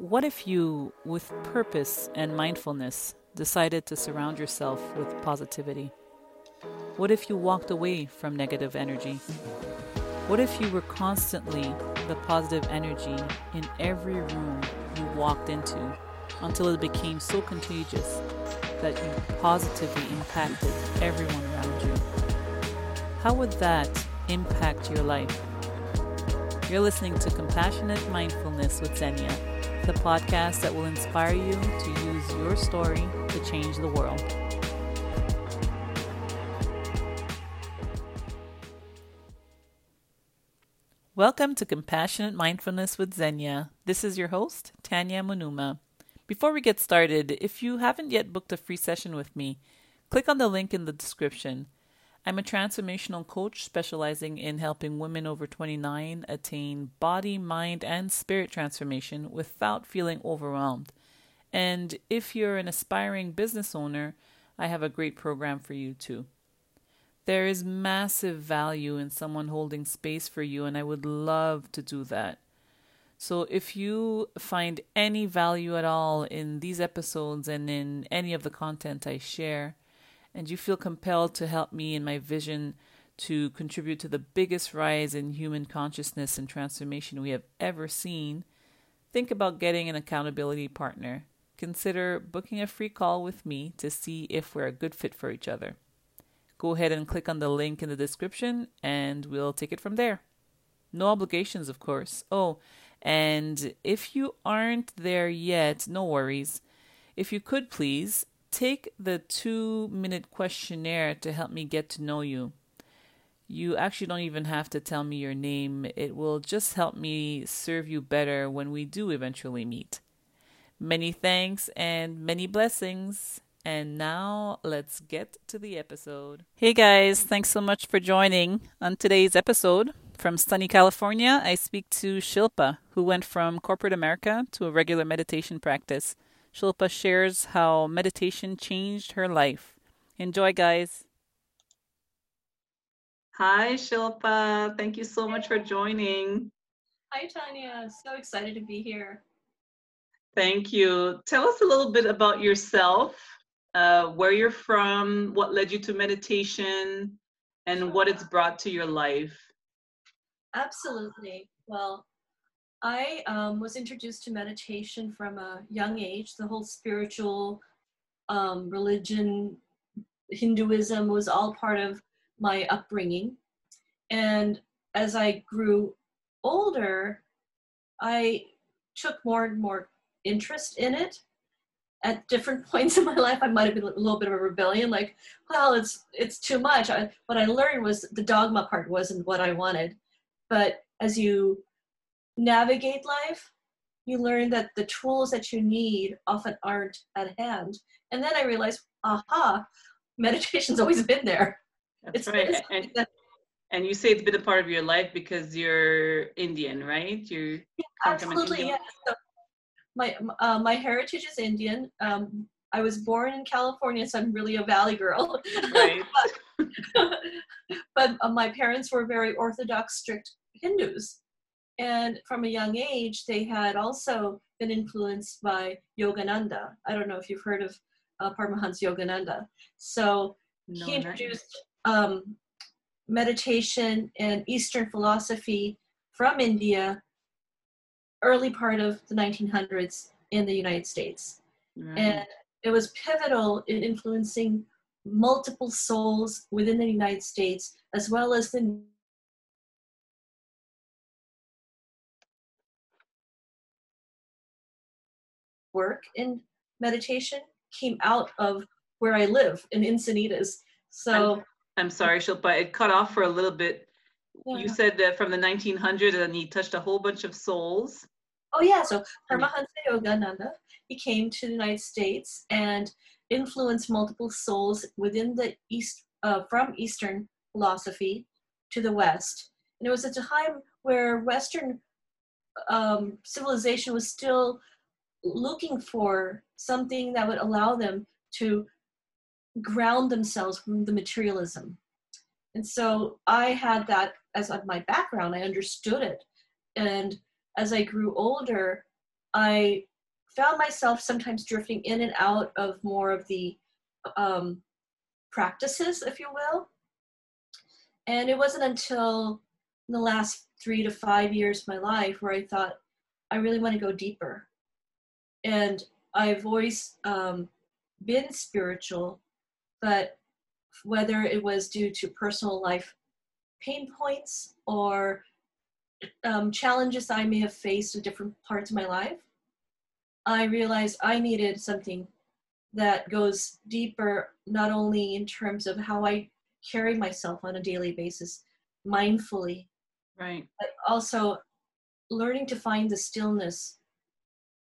What if you, with purpose and mindfulness, decided to surround yourself with positivity? What if you walked away from negative energy? What if you were constantly the positive energy in every room you walked into until it became so contagious that you positively impacted everyone around you? How would that impact your life? You're listening to Compassionate Mindfulness with Xenia the podcast that will inspire you to use your story to change the world. Welcome to Compassionate Mindfulness with Xenia. This is your host, Tanya Munuma. Before we get started, if you haven't yet booked a free session with me, click on the link in the description. I'm a transformational coach specializing in helping women over 29 attain body, mind, and spirit transformation without feeling overwhelmed. And if you're an aspiring business owner, I have a great program for you too. There is massive value in someone holding space for you, and I would love to do that. So, if you find any value at all in these episodes and in any of the content I share, and you feel compelled to help me in my vision to contribute to the biggest rise in human consciousness and transformation we have ever seen, think about getting an accountability partner. Consider booking a free call with me to see if we're a good fit for each other. Go ahead and click on the link in the description and we'll take it from there. No obligations, of course. Oh, and if you aren't there yet, no worries. If you could please take the two minute questionnaire to help me get to know you. You actually don't even have to tell me your name, it will just help me serve you better when we do eventually meet. Many thanks and many blessings. And now let's get to the episode. Hey guys, thanks so much for joining. On today's episode, from sunny California, I speak to Shilpa, who went from corporate America to a regular meditation practice. Shilpa shares how meditation changed her life. Enjoy, guys. Hi, Shilpa. Thank you so much for joining. Hi, Tanya. So excited to be here. Thank you. Tell us a little bit about yourself, uh, where you're from, what led you to meditation, and what it's brought to your life. Absolutely. Well, I um, was introduced to meditation from a young age. The whole spiritual um, religion, Hinduism was all part of my upbringing. And as I grew older, I took more and more interest in it. At different points in my life, I might have been a little bit of a rebellion, like, well, it's it's too much. I, what I learned was the dogma part wasn't what I wanted. But as you navigate life, you learn that the tools that you need often aren't at hand. And then I realized, aha, meditation's always been there. That's it's, right. and, and you say it's been a part of your life because you're Indian, right? You're yeah, absolutely, yeah. So my uh, my heritage is Indian. Um, I was born in California, so I'm really a Valley girl. Right. but, but uh, my parents were very Orthodox, strict Hindus. And from a young age, they had also been influenced by Yogananda. I don't know if you've heard of uh, Paramahansa Yogananda. So no, he introduced um, meditation and Eastern philosophy from India, early part of the 1900s in the United States. Right. And it was pivotal in influencing multiple souls within the United States, as well as the work in meditation came out of where I live in Encinitas. So I'm, I'm sorry, Shilpa, it cut off for a little bit. Yeah. You said that from the 1900s and he touched a whole bunch of souls. Oh yeah, so Paramahansa Yogananda, he came to the United States and influenced multiple souls within the East, uh, from Eastern philosophy to the West. And it was at a time where Western um, civilization was still looking for something that would allow them to ground themselves from the materialism. And so I had that as my background, I understood it. And as I grew older, I found myself sometimes drifting in and out of more of the um, practices, if you will. And it wasn't until the last three to five years of my life where I thought, I really want to go deeper. And I've always um, been spiritual, but whether it was due to personal life pain points or um, challenges I may have faced in different parts of my life, I realized I needed something that goes deeper, not only in terms of how I carry myself on a daily basis mindfully, right, but also learning to find the stillness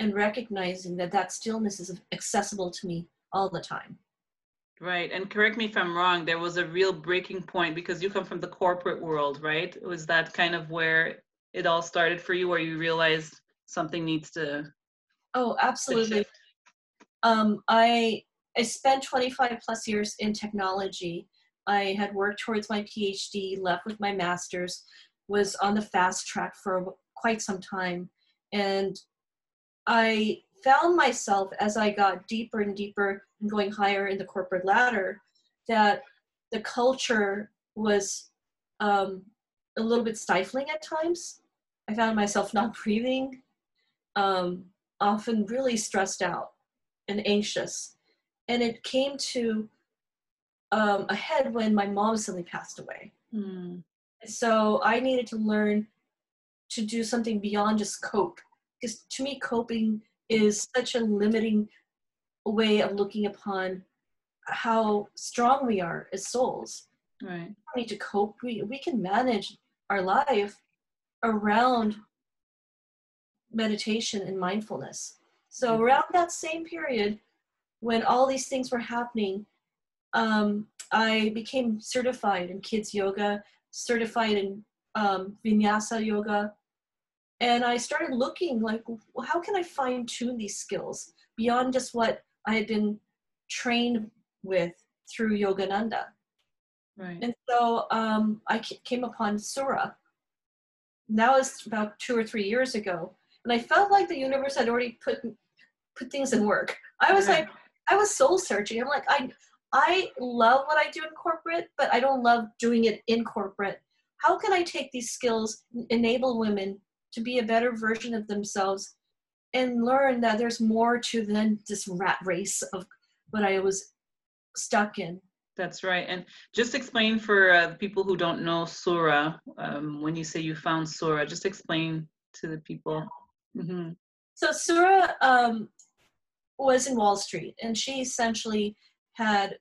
and recognizing that that stillness is accessible to me all the time. Right. And correct me if I'm wrong, there was a real breaking point because you come from the corporate world, right? Was that kind of where it all started for you, where you realized something needs to? Oh, absolutely. Um, I I spent 25 plus years in technology. I had worked towards my PhD, left with my master's, was on the fast track for quite some time, and I found myself as I got deeper and deeper and going higher in the corporate ladder that the culture was um, a little bit stifling at times. I found myself not breathing, um, often really stressed out and anxious. And it came to um, a head when my mom suddenly passed away. Mm. So I needed to learn to do something beyond just cope. Because to me, coping is such a limiting way of looking upon how strong we are as souls. Right. We need to cope. We, we can manage our life around meditation and mindfulness. So mm-hmm. around that same period, when all these things were happening, um, I became certified in kids yoga, certified in um, vinyasa yoga, and I started looking like, well, how can I fine tune these skills beyond just what I had been trained with through Yogananda. Right. And so um, I came upon Sura. Now it's about two or three years ago, and I felt like the universe had already put put things in work. I was right. like, I was soul searching. I'm like, I I love what I do in corporate, but I don't love doing it in corporate. How can I take these skills, enable women to be a better version of themselves and learn that there's more to than this rat race of what I was stuck in. That's right. And just explain for uh, people who don't know Sura, um, when you say you found Sura, just explain to the people. Mm-hmm. So Sura um, was in Wall Street, and she essentially had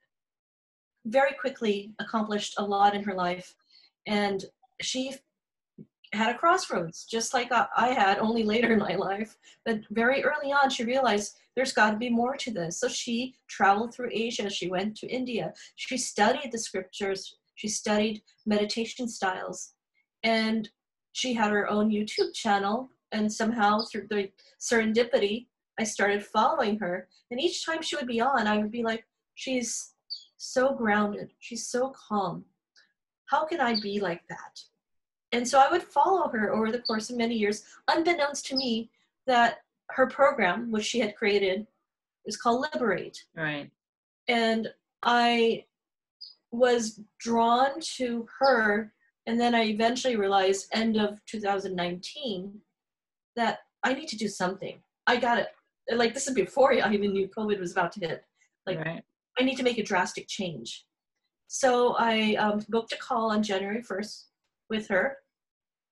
very quickly accomplished a lot in her life. And she had a crossroads, just like I had, only later in my life. But very early on, she realized there's got to be more to this. So she traveled through Asia. She went to India. She studied the scriptures. She studied meditation styles. And she had her own YouTube channel. And somehow, through the serendipity, I started following her. And each time she would be on, I would be like, she's so grounded. She's so calm. How can I be like that? And so I would follow her over the course of many years, unbeknownst to me that her program, which she had created, is called Liberate. Right. And I was drawn to her, and then I eventually realized, end of 2019, that I need to do something. I got it. Like this is before I even knew COVID was about to hit. Like right. I need to make a drastic change. So I um, booked a call on January 1st with her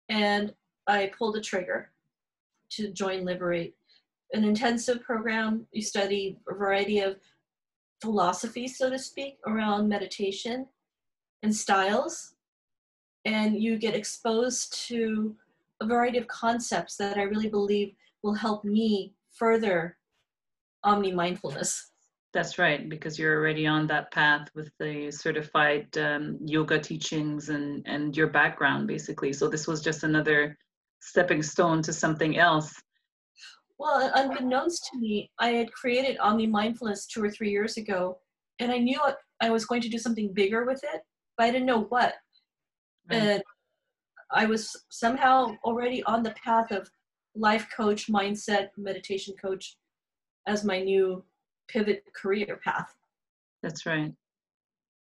and I pulled a trigger to join Liberate. An intensive program, you study a variety of philosophies, so to speak, around meditation and styles, and you get exposed to a variety of concepts that I really believe will help me further omni mindfulness. That's right, because you're already on that path with the certified um, yoga teachings and, and your background, basically. So this was just another stepping stone to something else. Well, unbeknownst to me, I had created Omni Mindfulness two or three years ago, and I knew I was going to do something bigger with it, but I didn't know what. Right. And I was somehow already on the path of life coach, mindset, meditation coach, as my new pivot career path. That's right.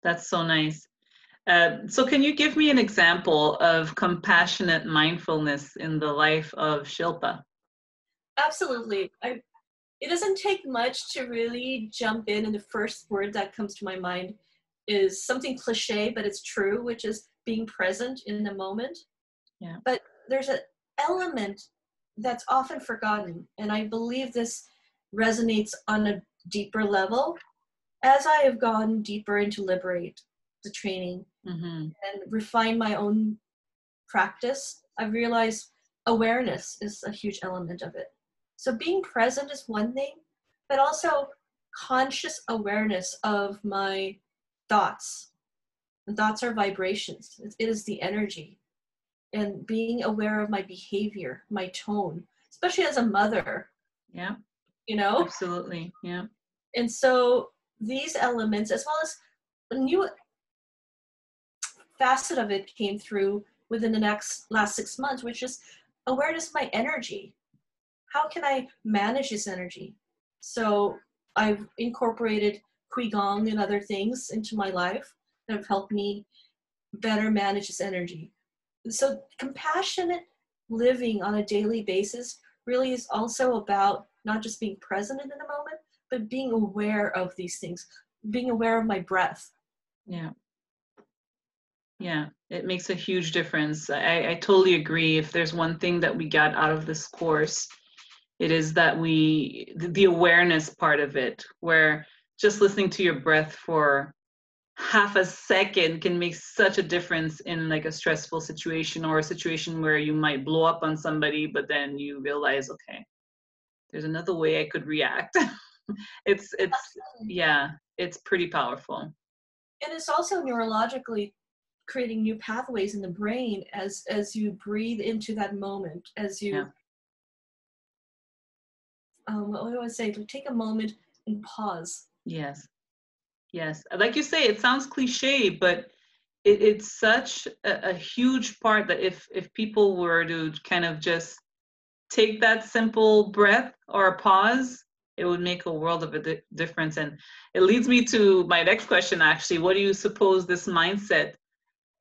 That's so nice. Uh, so, can you give me an example of compassionate mindfulness in the life of Shilpa? Absolutely. I, it doesn't take much to really jump in, and the first word that comes to my mind is something cliche, but it's true, which is being present in the moment. Yeah. But there's an element that's often forgotten, and I believe this resonates on a deeper level as I have gone deeper into Liberate, the training, mm-hmm. and refine my own practice, I've realized awareness is a huge element of it. So being present is one thing, but also conscious awareness of my thoughts. And thoughts are vibrations, it is the energy. And being aware of my behavior, my tone, especially as a mother. Yeah. You know? Absolutely. Yeah. And so these elements, as well as a new facet of it came through within the next last six months, which is awareness of my energy. How can I manage this energy? So I've incorporated Qigong and other things into my life that have helped me better manage this energy. So compassionate living on a daily basis really is also about not just being present in the moment, but being aware of these things, being aware of my breath. Yeah. Yeah, it makes a huge difference. I, I totally agree. If there's one thing that we got out of this course, it is that we, the awareness part of it, where just listening to your breath for half a second can make such a difference in like a stressful situation or a situation where you might blow up on somebody, but then you realize, okay, there's another way I could react. it's it's yeah it's pretty powerful. And it's also neurologically creating new pathways in the brain as as you breathe into that moment as you yeah. um, what do i say? To take a moment and pause. Yes. Yes. Like you say it sounds cliche but it, it's such a, a huge part that if if people were to kind of just take that simple breath or pause it would make a world of a di- difference. And it leads me to my next question actually. What do you suppose this mindset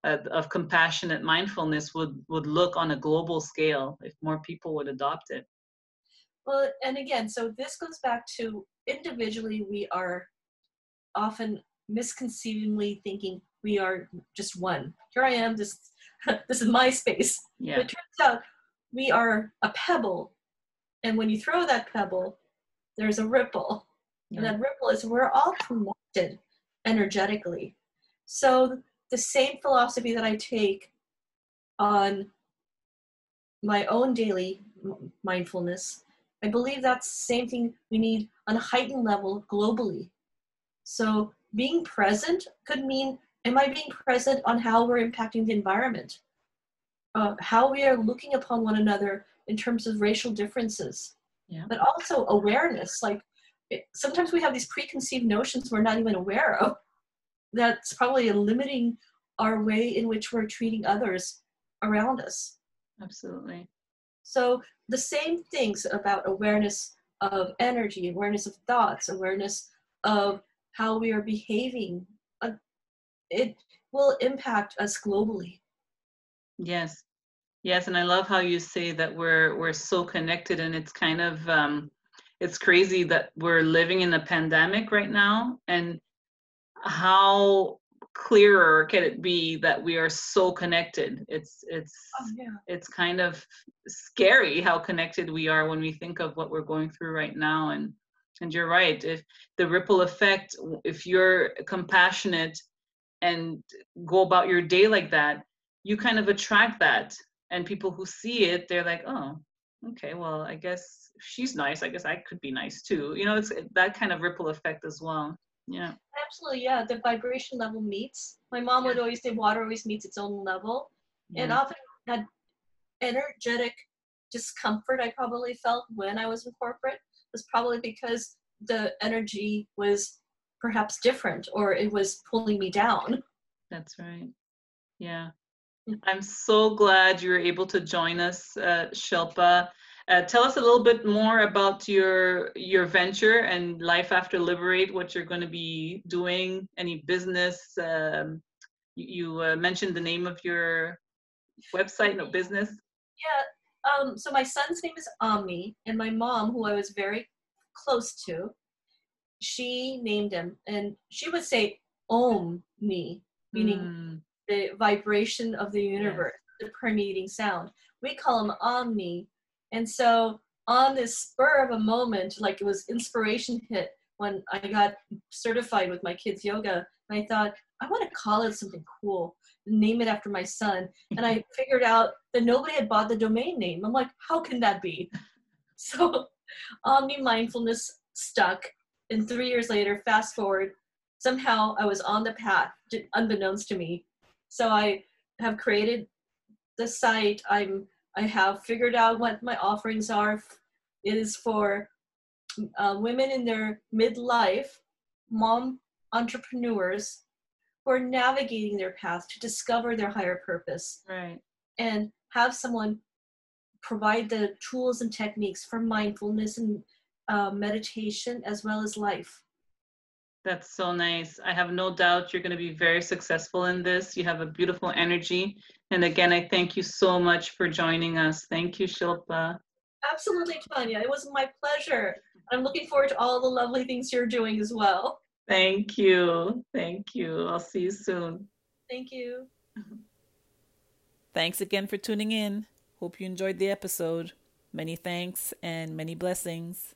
uh, of compassionate mindfulness would, would look on a global scale if more people would adopt it? Well, and again, so this goes back to individually, we are often misconceivingly thinking we are just one. Here I am, this, this is my space. Yeah. But it turns out we are a pebble. And when you throw that pebble, there's a ripple. Yeah. And that ripple is we're all connected energetically. So the same philosophy that I take on my own daily mindfulness, I believe that's the same thing we need on a heightened level globally. So being present could mean, am I being present on how we're impacting the environment? Uh, how we are looking upon one another in terms of racial differences. Yeah. but also awareness like it, sometimes we have these preconceived notions we're not even aware of. That's probably limiting our way in which we're treating others around us. Absolutely. So the same things about awareness of energy awareness of thoughts awareness of how we are behaving uh, it will impact us globally yes Yes, and I love how you say that we're we're so connected, and it's kind of um, it's crazy that we're living in a pandemic right now, and how clearer can it be that we are so connected? It's it's oh, yeah. it's kind of scary how connected we are when we think of what we're going through right now, and and you're right. If the ripple effect, if you're compassionate and go about your day like that, you kind of attract that. And people who see it they're like oh okay well i guess she's nice. I guess i could be nice too. You know it's that kind of ripple effect as well. Yeah. Absolutely yeah. The vibration level meets. My mom yeah. would always say water always meets its own level. Yeah. and often that energetic discomfort i probably felt when i was in corporate. Was probably because the energy was perhaps different or it was pulling me down. That's right. Yeah I'm so glad you were able to join us, uh, Shilpa. Uh, tell us a little bit more about your your venture and life after Liberate. What you're going to be doing? Any business? Um, you, uh, mentioned the name of your website, no business. Yeah. Um, so my son's name is Omni, and my mom, who I was very close to, she named him, and she would say Om Ni, meaning mm. The vibration of the universe, yes. the permeating sound. We call them Omni, and so on this spur of a moment, like it was inspiration hit when I got certified with my kids yoga. and I thought I want to call it something cool, name it after my son, and I figured out that nobody had bought the domain name. I'm like, how can that be? So, Omni Mindfulness stuck, and three years later, fast forward, somehow I was on the path, unbeknownst to me. So I have created the site. I'm I have figured out what my offerings are. It is for uh, women in their midlife, mom entrepreneurs who are navigating their path to discover their higher purpose. Right. And have someone provide the tools and techniques for mindfulness and uh, meditation as well as life. That's so nice. I have no doubt you're going to be very successful in this. You have a beautiful energy. And again, I thank you so much for joining us. Thank you, Shilpa. Absolutely, Tanya. It was my pleasure. I'm looking forward to all the lovely things you're doing as well. Thank you. Thank you. I'll see you soon. Thank you. Thanks again for tuning in. Hope you enjoyed the episode. Many thanks and many blessings.